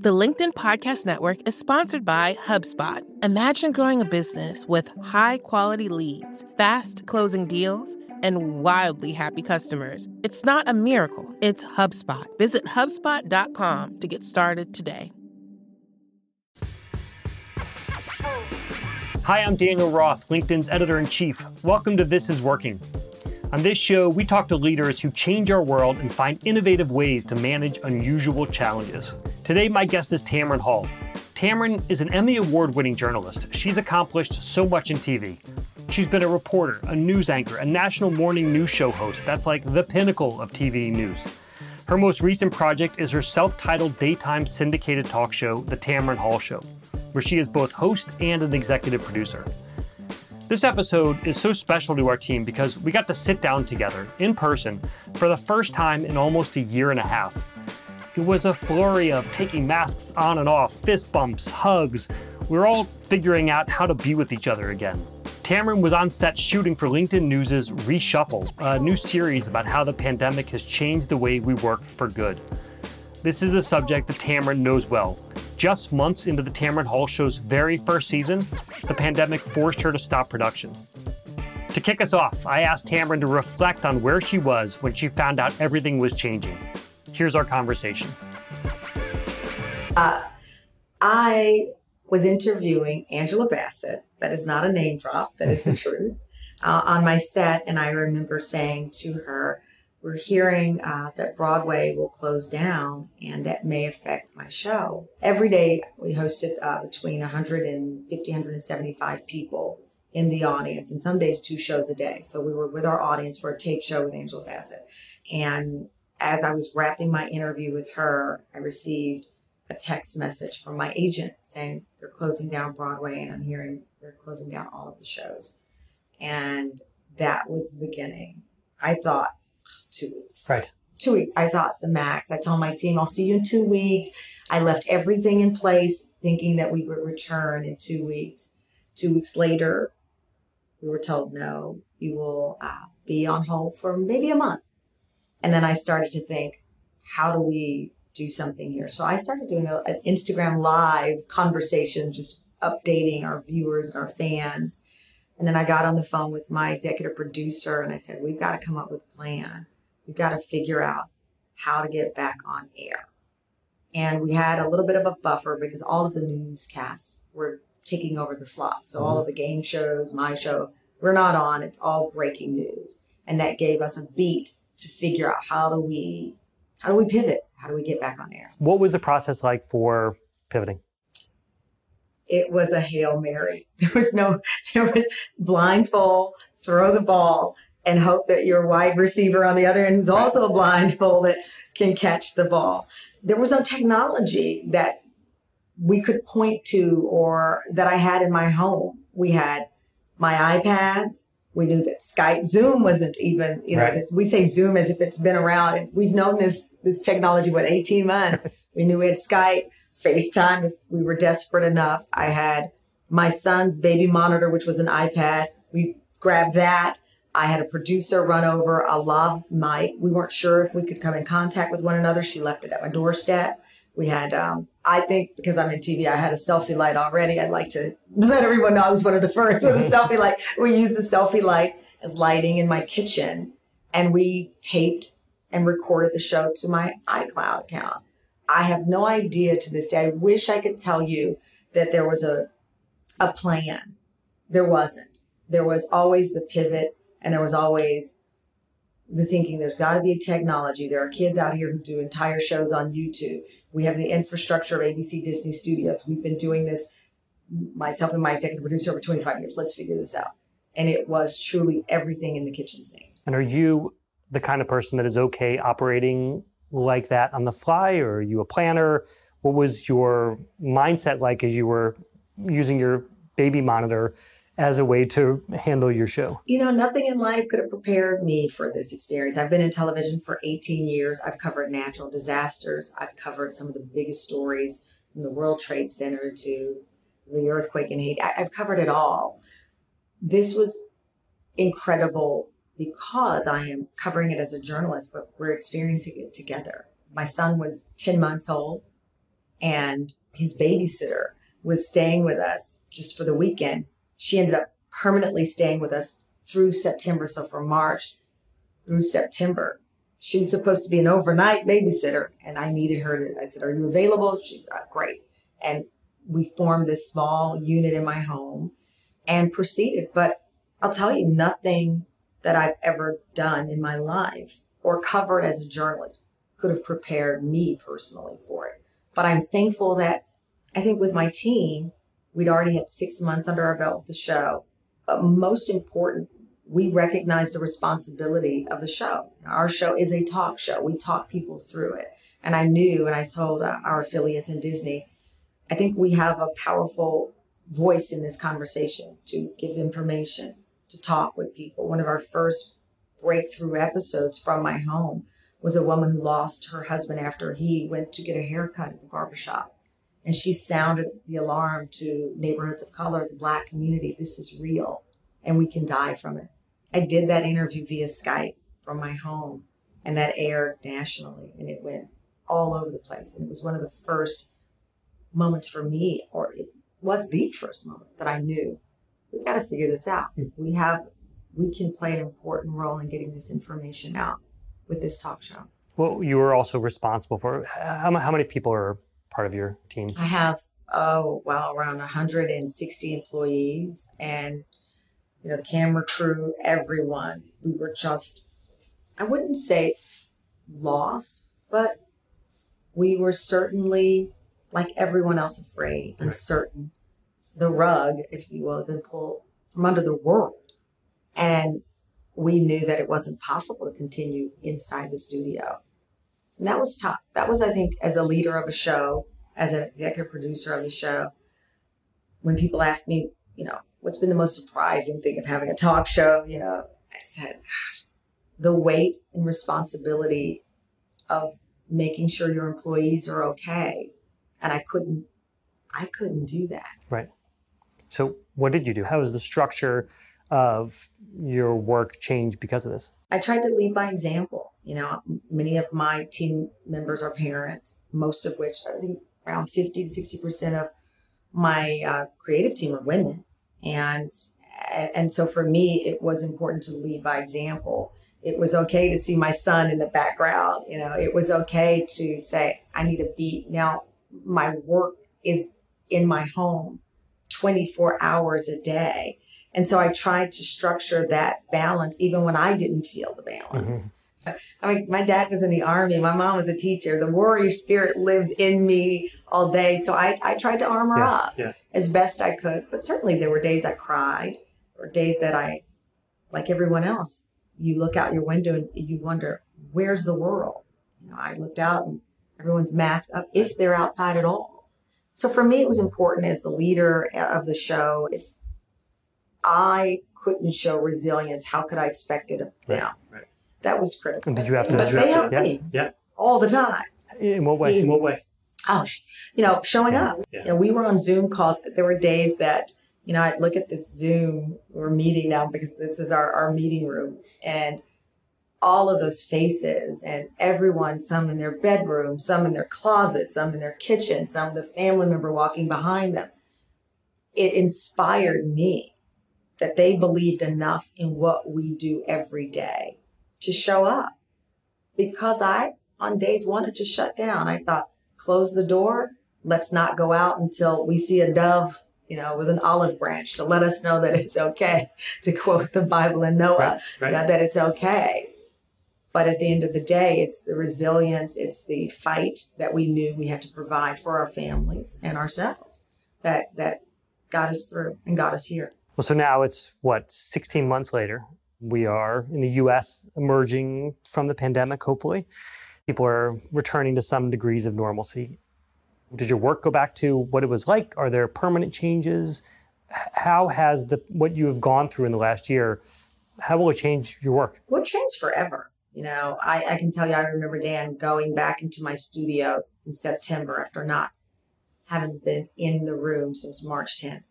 The LinkedIn Podcast Network is sponsored by HubSpot. Imagine growing a business with high quality leads, fast closing deals, and wildly happy customers. It's not a miracle, it's HubSpot. Visit HubSpot.com to get started today. Hi, I'm Daniel Roth, LinkedIn's editor in chief. Welcome to This Is Working. On this show, we talk to leaders who change our world and find innovative ways to manage unusual challenges. Today, my guest is Tamron Hall. Tamron is an Emmy Award winning journalist. She's accomplished so much in TV. She's been a reporter, a news anchor, a national morning news show host. That's like the pinnacle of TV news. Her most recent project is her self titled daytime syndicated talk show, The Tamron Hall Show, where she is both host and an executive producer. This episode is so special to our team because we got to sit down together in person for the first time in almost a year and a half. It was a flurry of taking masks on and off, fist bumps, hugs. We are all figuring out how to be with each other again. Tamron was on set shooting for LinkedIn News' Reshuffle, a new series about how the pandemic has changed the way we work for good. This is a subject that Tamron knows well. Just months into the Tamron Hall show's very first season, the pandemic forced her to stop production. To kick us off, I asked Tamron to reflect on where she was when she found out everything was changing. Here's our conversation. Uh, I was interviewing Angela Bassett. That is not a name drop, that is the truth. Uh, on my set, and I remember saying to her, we're hearing uh, that Broadway will close down and that may affect my show. Every day we hosted uh, between 150, 175 people in the audience, and some days two shows a day. So we were with our audience for a tape show with Angela Bassett. And as I was wrapping my interview with her, I received a text message from my agent saying they're closing down Broadway, and I'm hearing they're closing down all of the shows. And that was the beginning. I thought, two weeks. Right. Two weeks. I thought the max. I told my team, I'll see you in two weeks. I left everything in place thinking that we would return in two weeks. Two weeks later, we were told, no, you will uh, be on hold for maybe a month. And then I started to think, how do we do something here? So I started doing an Instagram live conversation, just updating our viewers and our fans. And then I got on the phone with my executive producer and I said, we've got to come up with a plan we've got to figure out how to get back on air. And we had a little bit of a buffer because all of the newscasts were taking over the slot. So all mm-hmm. of the game shows, my show, we're not on. It's all breaking news. And that gave us a beat to figure out how do we how do we pivot? How do we get back on air? What was the process like for pivoting? It was a Hail Mary. There was no there was blindfold, throw the ball, and hope that your wide receiver on the other end, who's also a blindfolded, can catch the ball. There was no technology that we could point to or that I had in my home. We had my iPads. We knew that Skype, Zoom wasn't even, you know, right. we say Zoom as if it's been around. We've known this this technology, what, 18 months. we knew we had Skype, FaceTime if we were desperate enough. I had my son's baby monitor, which was an iPad. We grabbed that I had a producer run over a lav mic. We weren't sure if we could come in contact with one another. She left it at my doorstep. We had, um, I think because I'm in TV, I had a selfie light already. I'd like to let everyone know I was one of the first with a mm-hmm. selfie light. We used the selfie light as lighting in my kitchen and we taped and recorded the show to my iCloud account. I have no idea to this day. I wish I could tell you that there was a, a plan. There wasn't. There was always the pivot and there was always the thinking there's got to be a technology. There are kids out here who do entire shows on YouTube. We have the infrastructure of ABC Disney Studios. We've been doing this, myself and my executive producer, over 25 years. Let's figure this out. And it was truly everything in the kitchen sink. And are you the kind of person that is okay operating like that on the fly, or are you a planner? What was your mindset like as you were using your baby monitor as a way to handle your show? You know, nothing in life could have prepared me for this experience. I've been in television for 18 years. I've covered natural disasters. I've covered some of the biggest stories from the World Trade Center to the earthquake in Haiti. I've covered it all. This was incredible because I am covering it as a journalist, but we're experiencing it together. My son was 10 months old and his babysitter was staying with us just for the weekend. She ended up permanently staying with us through September. So from March through September, she was supposed to be an overnight babysitter, and I needed her to. I said, "Are you available?" She's uh, great, and we formed this small unit in my home and proceeded. But I'll tell you, nothing that I've ever done in my life or covered as a journalist could have prepared me personally for it. But I'm thankful that I think with my team, we'd already had six months under our belt with the show. But most important, we recognize the responsibility of the show. Our show is a talk show. We talk people through it. And I knew, and I told uh, our affiliates in Disney, I think we have a powerful voice in this conversation to give information, to talk with people. One of our first breakthrough episodes from my home was a woman who lost her husband after he went to get a haircut at the barbershop. And she sounded the alarm to neighborhoods of color, the black community. This is real and we can die from it. I did that interview via Skype from my home and that aired nationally and it went all over the place. And it was one of the first moments for me, or it was the first moment that I knew we got to figure this out. Hmm. We have, we can play an important role in getting this information out with this talk show. Well, you were also responsible for how, how many people are part of your team? I have, oh, well, around 160 employees and, you know, the camera crew, everyone. We were just, I wouldn't say lost, but we were certainly, like everyone else, afraid, uncertain. The rug, if you will, had been pulled from under the world. And we knew that it wasn't possible to continue inside the studio. And that was tough. That was, I think, as a leader of a show, as an executive producer of the show, when people ask me, you know, what's been the most surprising thing of having a talk show, you know, I said, gosh, the weight and responsibility of making sure your employees are okay. And I couldn't, I couldn't do that. Right. So what did you do? How was the structure of your work changed because of this? I tried to lead by example. You know, many of my team members are parents, most of which I think around 50 to 60% of my uh, creative team are women. And and so for me, it was important to lead by example. It was okay to see my son in the background. You know, it was okay to say, I need a beat. Now, my work is in my home 24 hours a day. And so I tried to structure that balance even when I didn't feel the balance. Mm-hmm. I mean, my dad was in the army. My mom was a teacher. The warrior spirit lives in me all day. So I, I tried to armor yeah, up yeah. as best I could. But certainly there were days I cried or days that I, like everyone else, you look out your window and you wonder, where's the world? You know, I looked out and everyone's masked up if they're outside at all. So for me, it was important as the leader of the show. If I couldn't show resilience, how could I expect it of them? Right. That was critical. And did you have to? But did you they have helped to, me yeah, all the time. In what way? In what way? Oh, you know, showing up. Yeah. You know, we were on Zoom calls. There were days that you know I'd look at this Zoom. We're meeting now because this is our our meeting room, and all of those faces and everyone, some in their bedroom, some in their closet, some in their kitchen, some the family member walking behind them. It inspired me that they believed enough in what we do every day to show up. Because I, on days, wanted to shut down. I thought, close the door. Let's not go out until we see a dove, you know, with an olive branch to let us know that it's okay, to quote the Bible and Noah, right, right. Know, that it's okay. But at the end of the day, it's the resilience, it's the fight that we knew we had to provide for our families and ourselves that that got us through and got us here. Well, so now it's what, 16 months later. We are in the US emerging from the pandemic, hopefully. People are returning to some degrees of normalcy. Did your work go back to what it was like? Are there permanent changes? How has the what you have gone through in the last year, how will it change your work? Will change forever. You know, I, I can tell you, I remember Dan going back into my studio in September after not having been in the room since March 10th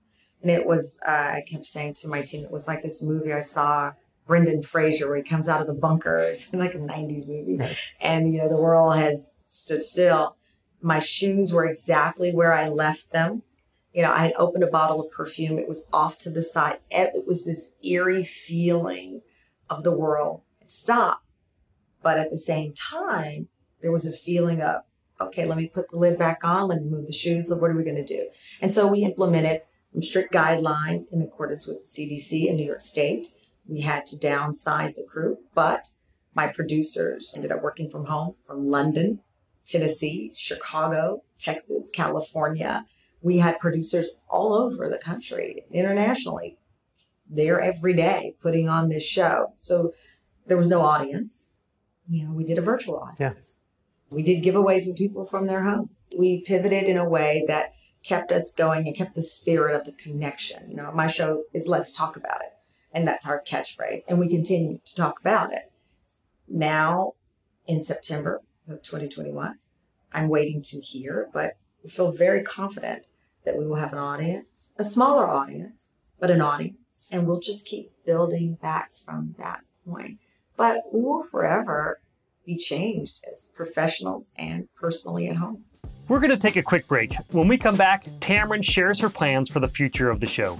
and it was, uh, I kept saying to my team, it was like this movie I saw, Brendan Fraser, where he comes out of the bunker. It's like a 90s movie. Right. And, you know, the world has stood still. My shoes were exactly where I left them. You know, I had opened a bottle of perfume. It was off to the side. It was this eerie feeling of the world had stopped. But at the same time, there was a feeling of, okay, let me put the lid back on. Let me move the shoes. What are we going to do? And so we implemented some strict guidelines in accordance with the CDC in New York State. We had to downsize the crew, but my producers ended up working from home from London, Tennessee, Chicago, Texas, California. We had producers all over the country, internationally, there every day putting on this show. So there was no audience. You know, we did a virtual audience. Yeah. We did giveaways with people from their homes. We pivoted in a way that kept us going and kept the spirit of the connection. You know, my show is Let's Talk About It. And that's our catchphrase. And we continue to talk about it. Now, in September of 2021, I'm waiting to hear, but we feel very confident that we will have an audience, a smaller audience, but an audience. And we'll just keep building back from that point. But we will forever be changed as professionals and personally at home. We're going to take a quick break. When we come back, Tamron shares her plans for the future of the show.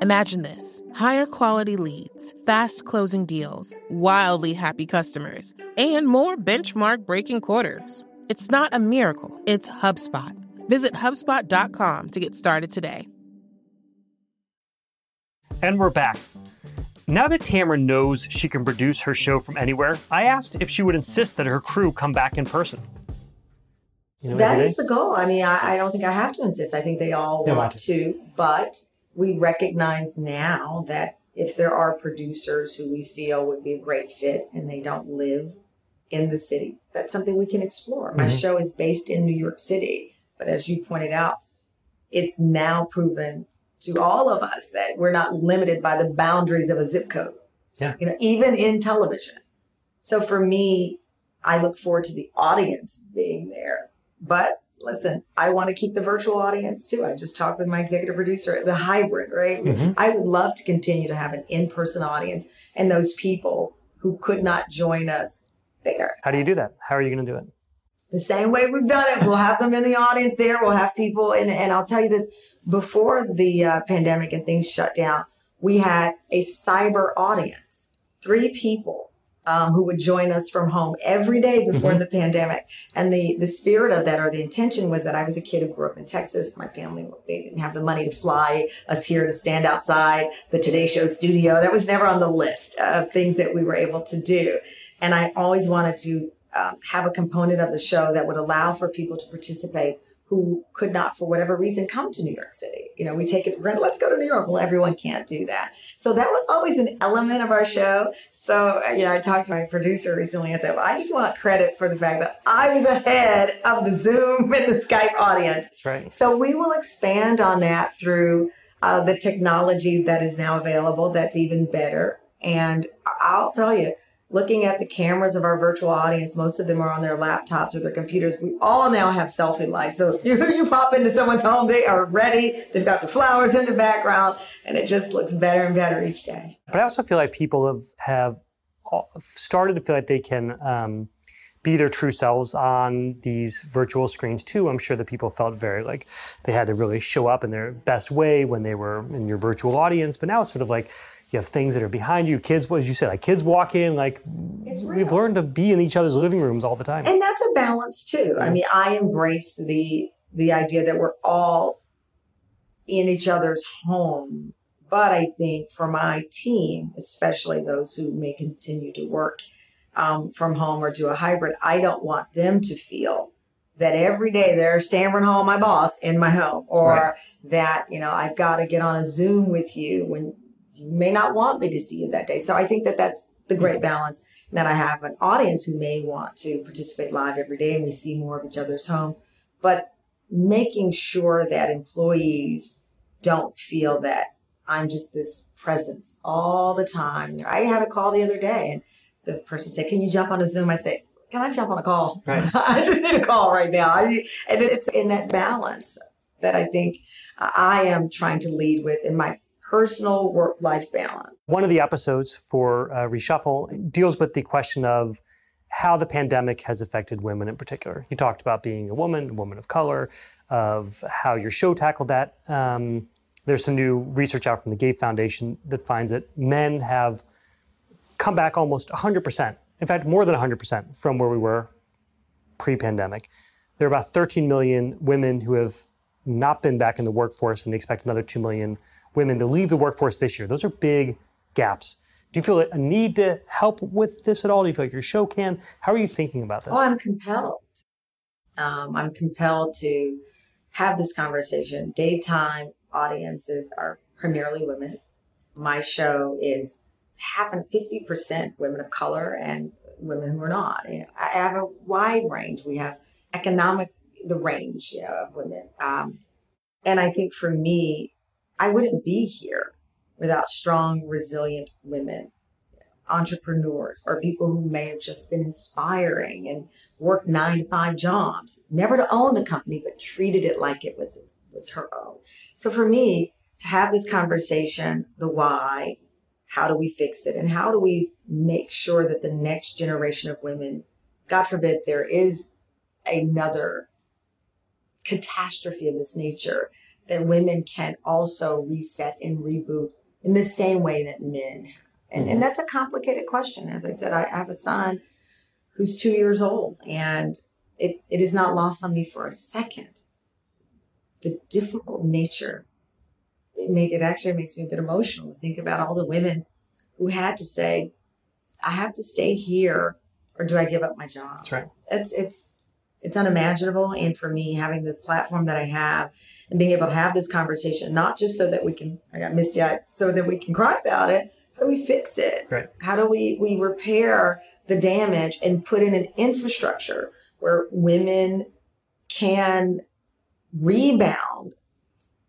Imagine this higher quality leads, fast closing deals, wildly happy customers, and more benchmark breaking quarters. It's not a miracle, it's HubSpot. Visit HubSpot.com to get started today. And we're back. Now that Tamron knows she can produce her show from anywhere, I asked if she would insist that her crew come back in person. You know, that is the goal. I mean, I, I, don't think I have to insist. I think they all they want, want to. to, but we recognize now that if there are producers who we feel would be a great fit and they don't live in the city, that's something we can explore. Mm-hmm. My show is based in New York City, but as you pointed out, it's now proven to all of us that we're not limited by the boundaries of a zip code. Yeah. You know, even in television. So for me, I look forward to the audience being there. But listen, I want to keep the virtual audience too. I just talked with my executive producer, the hybrid, right? Mm-hmm. I would love to continue to have an in person audience and those people who could not join us there. How do you do that? How are you going to do it? The same way we've done it. We'll have them in the audience there. We'll have people. And, and I'll tell you this before the uh, pandemic and things shut down, we had a cyber audience, three people um, who would join us from home every day before mm-hmm. the pandemic. And the the spirit of that or the intention was that I was a kid who grew up in Texas. My family they didn't have the money to fly us here to stand outside the Today Show studio. That was never on the list of things that we were able to do. And I always wanted to um, have a component of the show that would allow for people to participate who could not, for whatever reason, come to New York City. You know, we take it for granted. Let's go to New York. Well, everyone can't do that. So that was always an element of our show. So, you know, I talked to my producer recently. I said, well, I just want credit for the fact that I was ahead of the Zoom and the Skype audience. right. So we will expand on that through uh, the technology that is now available that's even better. And I'll tell you, looking at the cameras of our virtual audience, most of them are on their laptops or their computers. We all now have selfie lights. So you, you pop into someone's home, they are ready. They've got the flowers in the background, and it just looks better and better each day. But I also feel like people have, have started to feel like they can um, be their true selves on these virtual screens too. I'm sure that people felt very like they had to really show up in their best way when they were in your virtual audience. But now it's sort of like, you have things that are behind you. Kids, what did you said, Like kids walk in, like we've learned to be in each other's living rooms all the time. And that's a balance too. I mean, I embrace the the idea that we're all in each other's home, But I think for my team, especially those who may continue to work um, from home or do a hybrid, I don't want them to feel that every day they're stammering home my boss in my home or right. that, you know, I've got to get on a Zoom with you when you may not want me to see you that day. So I think that that's the great mm-hmm. balance. That I have an audience who may want to participate live every day and we see more of each other's homes. But making sure that employees don't feel that I'm just this presence all the time. I had a call the other day and the person said, Can you jump on a Zoom? I say, Can I jump on a call? Right. I just need a call right now. I, and it's in that balance that I think I am trying to lead with in my personal work life balance. One of the episodes for uh, Reshuffle deals with the question of how the pandemic has affected women in particular. You talked about being a woman, a woman of color, of how your show tackled that. Um, there's some new research out from the Gates Foundation that finds that men have come back almost 100%, in fact, more than 100% from where we were pre pandemic. There are about 13 million women who have not been back in the workforce, and they expect another 2 million women to leave the workforce this year. Those are big gaps. Do you feel a need to help with this at all? Do you feel like your show can? How are you thinking about this? Oh, I'm compelled. Um, I'm compelled to have this conversation. Daytime audiences are primarily women. My show is half and 50% women of color and women who are not. I have a wide range. We have economic, the range you know, of women. Um, and I think for me, I wouldn't be here without strong, resilient women, entrepreneurs, or people who may have just been inspiring and worked nine to five jobs, never to own the company, but treated it like it was, was her own. So for me, to have this conversation, the why, how do we fix it, and how do we make sure that the next generation of women, God forbid, there is another catastrophe of this nature, that women can also reset and reboot in the same way that men have. And, and mm-hmm. that's a complicated question. As I said, I, have a son who's two years old, and it, it is not lost on me for a second. The difficult nature, it, make, it actually makes me a bit emotional to think about all the women who had to say, I have to stay here or do I give up my job? That's right. It's, it's, it's unimaginable. And for me, having the platform that I have and being able to have this conversation, not just so that we can, I got misty eyed, so that we can cry about it. How do we fix it? Right. How do we, we repair the damage and put in an infrastructure where women can rebound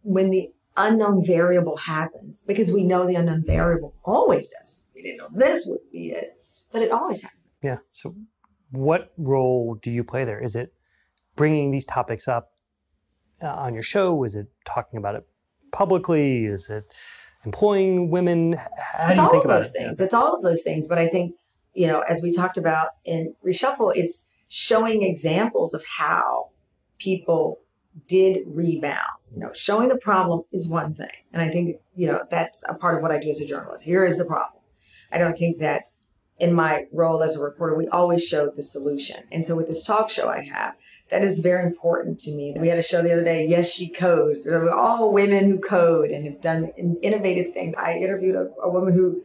when the unknown variable happens? Because we know the unknown variable always does. We didn't know this would be it, but it always happens. Yeah. So what role do you play there? Is it bringing these topics up uh, on your show? Is it talking about it publicly? Is it employing women? How it's do you think about those it? things. It's all of those things. But I think, you know, as we talked about in Reshuffle, it's showing examples of how people did rebound. You know, showing the problem is one thing. And I think, you know, that's a part of what I do as a journalist. Here is the problem. I don't think that in my role as a reporter, we always showed the solution. And so with this talk show I have, that is very important to me. We had a show the other day, Yes, She Codes. There were all women who code and have done innovative things. I interviewed a, a woman who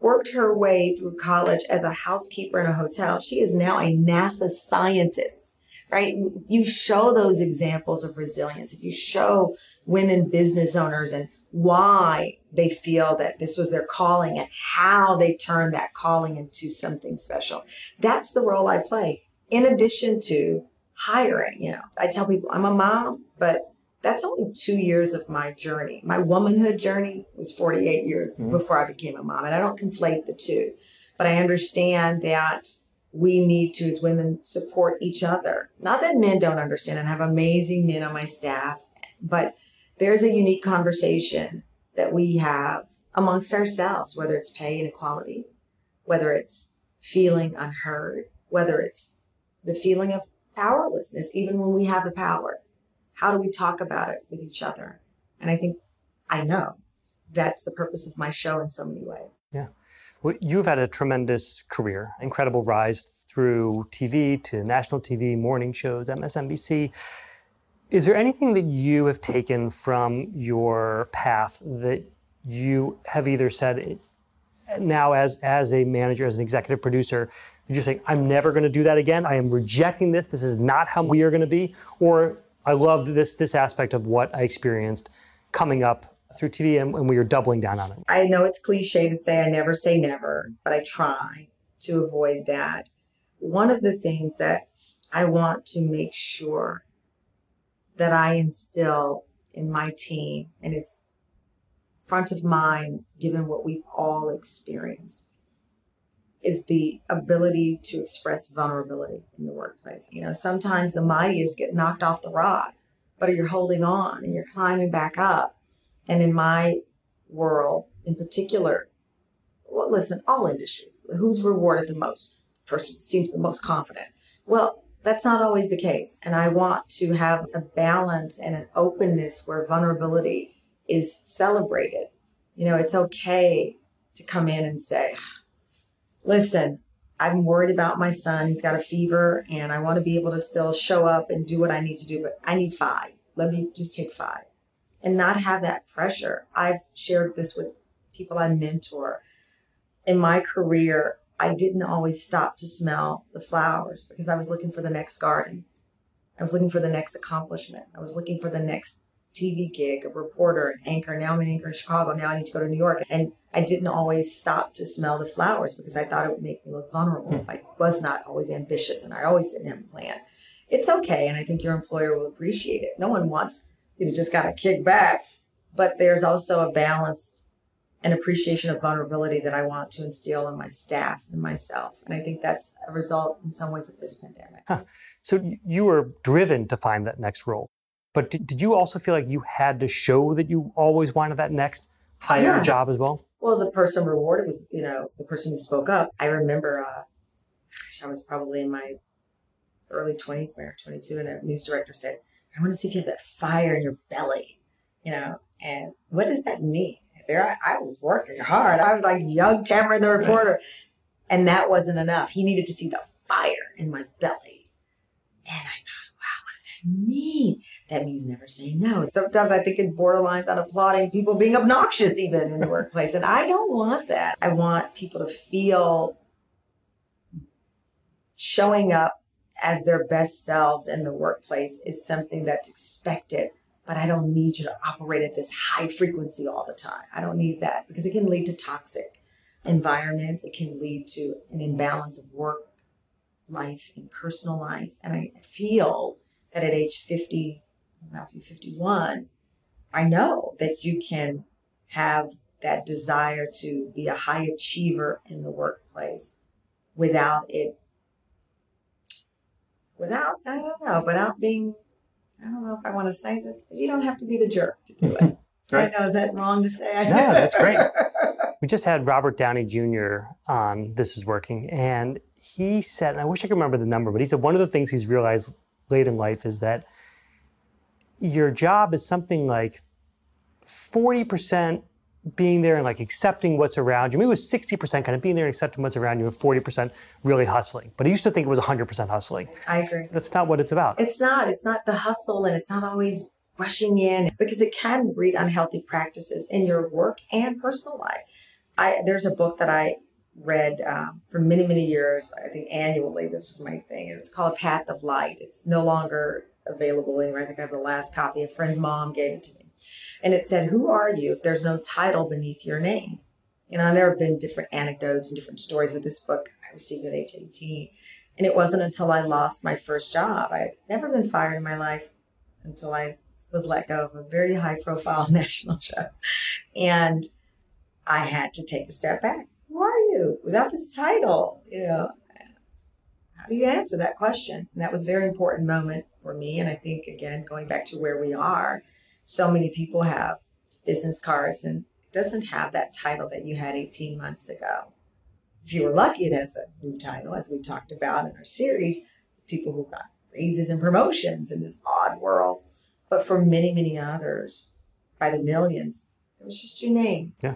worked her way through college as a housekeeper in a hotel. She is now a NASA scientist, right? You show those examples of resilience. If you show women business owners and why they feel that this was their calling and how they turned that calling into something special. That's the role I play. In addition to hiring, you know, I tell people I'm a mom, but that's only two years of my journey. My womanhood journey was 48 years mm-hmm. before I became a mom, and I don't conflate the two. But I understand that we need to, as women, support each other. Not that men don't understand, and I have amazing men on my staff, but there's a unique conversation that we have amongst ourselves, whether it's pay inequality, whether it's feeling unheard, whether it's the feeling of powerlessness, even when we have the power. How do we talk about it with each other? And I think I know that's the purpose of my show in so many ways. Yeah. Well, you've had a tremendous career, incredible rise through TV to national TV, morning shows, MSNBC. Is there anything that you have taken from your path that you have either said now as as a manager, as an executive producer, that you're saying, I'm never going to do that again. I am rejecting this. This is not how we are going to be. Or I love this this aspect of what I experienced coming up through TV, and, and we are doubling down on it. I know it's cliche to say I never say never, but I try to avoid that. One of the things that I want to make sure that I instill in my team, and it's front of mind given what we've all experienced, is the ability to express vulnerability in the workplace. You know, sometimes the mightiest get knocked off the rock, but you're holding on and you're climbing back up. And in my world in particular, well, listen, all industries, who's rewarded the most? Person seems the most confident. Well, that's not always the case. And I want to have a balance and an openness where vulnerability is celebrated. You know, it's okay to come in and say, listen, I'm worried about my son. He's got a fever and I want to be able to still show up and do what I need to do, but I need five. Let me just take five and not have that pressure. I've shared this with people I mentor. In my career, I didn't always stop to smell the flowers because I was looking for the next garden. I was looking for the next accomplishment. I was looking for the next TV gig, a reporter, an anchor. Now I'm an anchor in Chicago. Now I need to go to New York. And I didn't always stop to smell the flowers because I thought it would make me look vulnerable hmm. if I was not always ambitious and I always didn't have a plan. It's okay. And I think your employer will appreciate it. No one wants you to just kind of kick back. But there's also a balance and appreciation of vulnerability that I want to instill in my staff and myself. And I think that's a result in some ways of this pandemic. Huh. So you were driven to find that next role. But did, did you also feel like you had to show that you always wanted that next higher yeah. job as well? Well, the person rewarded was, you know, the person who spoke up. I remember, uh, gosh, I was probably in my early 20s, maybe 22, and a news director said, I want to see if you have that fire in your belly, you know, and what does that mean? There, I, I was working hard. I was like young Tamron the reporter, and that wasn't enough. He needed to see the fire in my belly. And I thought, wow, what does that mean? That means never saying no. Sometimes I think it borderlines on applauding people being obnoxious even in the workplace. And I don't want that. I want people to feel showing up as their best selves in the workplace is something that's expected. But I don't need you to operate at this high frequency all the time. I don't need that because it can lead to toxic environments. It can lead to an imbalance of work life and personal life. And I feel that at age 50, about to be 51, I know that you can have that desire to be a high achiever in the workplace without it, without, I don't know, without being, I don't know if I want to say this, but you don't have to be the jerk to do it. right. I know, is that wrong to say? no, that's great. we just had Robert Downey Jr. on This Is Working, and he said, and I wish I could remember the number, but he said one of the things he's realized late in life is that your job is something like 40% being there and like accepting what's around you. Maybe it was 60% kind of being there and accepting what's around you and 40% really hustling. But I used to think it was 100% hustling. I agree. That's not what it's about. It's not. It's not the hustle and it's not always rushing in because it can breed unhealthy practices in your work and personal life. I there's a book that I read um, for many, many years. I think annually, this was my thing. And it's called Path of Light. It's no longer available anywhere. I think I have the last copy. A friend's mom gave it to me. And it said, Who are you if there's no title beneath your name? You know, and there have been different anecdotes and different stories with this book I received at age 18. And it wasn't until I lost my first job. I've never been fired in my life until I was let go of a very high profile national show. And I had to take a step back who are you without this title? You know, how do you answer that question? And that was a very important moment for me. And I think, again, going back to where we are, so many people have business cards and doesn't have that title that you had 18 months ago. If you were lucky, it has a new title, as we talked about in our series, people who got raises and promotions in this odd world. But for many, many others, by the millions, it was just your name. Yeah.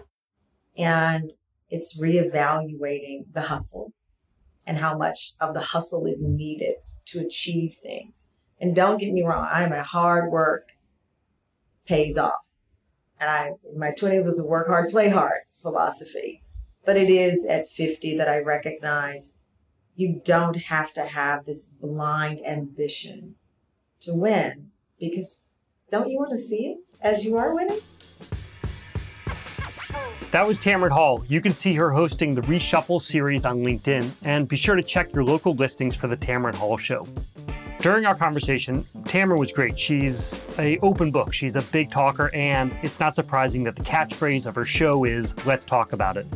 And it's reevaluating the hustle and how much of the hustle is needed to achieve things. And don't get me wrong, I'm a hard work pays off. And I, in my 20s was a work hard, play hard philosophy. But it is at 50 that I recognize you don't have to have this blind ambition to win because don't you want to see it as you are winning? That was Tamron Hall. You can see her hosting the Reshuffle series on LinkedIn, and be sure to check your local listings for the Tamron Hall Show. During our conversation, Tamron was great. She's a open book. She's a big talker, and it's not surprising that the catchphrase of her show is "Let's talk about it."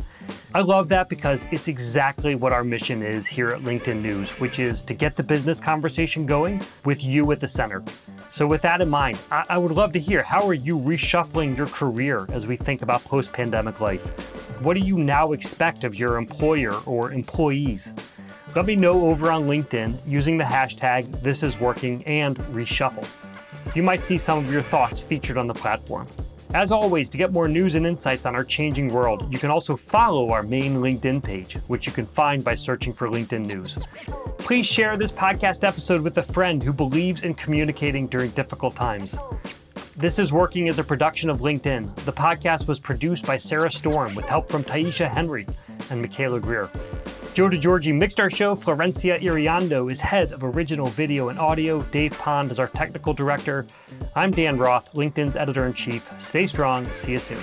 I love that because it's exactly what our mission is here at LinkedIn News, which is to get the business conversation going with you at the center. So, with that in mind, I, I would love to hear how are you reshuffling your career as we think about post pandemic life? What do you now expect of your employer or employees? Let me know over on LinkedIn using the hashtag This Is Working and Reshuffle. You might see some of your thoughts featured on the platform. As always, to get more news and insights on our changing world, you can also follow our main LinkedIn page, which you can find by searching for LinkedIn News. Please share this podcast episode with a friend who believes in communicating during difficult times. This is Working as a production of LinkedIn. The podcast was produced by Sarah Storm with help from Taisha Henry and Michaela Greer. Joe DeGiorgi mixed our show. Florencia Iriondo is head of original video and audio. Dave Pond is our technical director. I'm Dan Roth, LinkedIn's editor in chief. Stay strong. See you soon.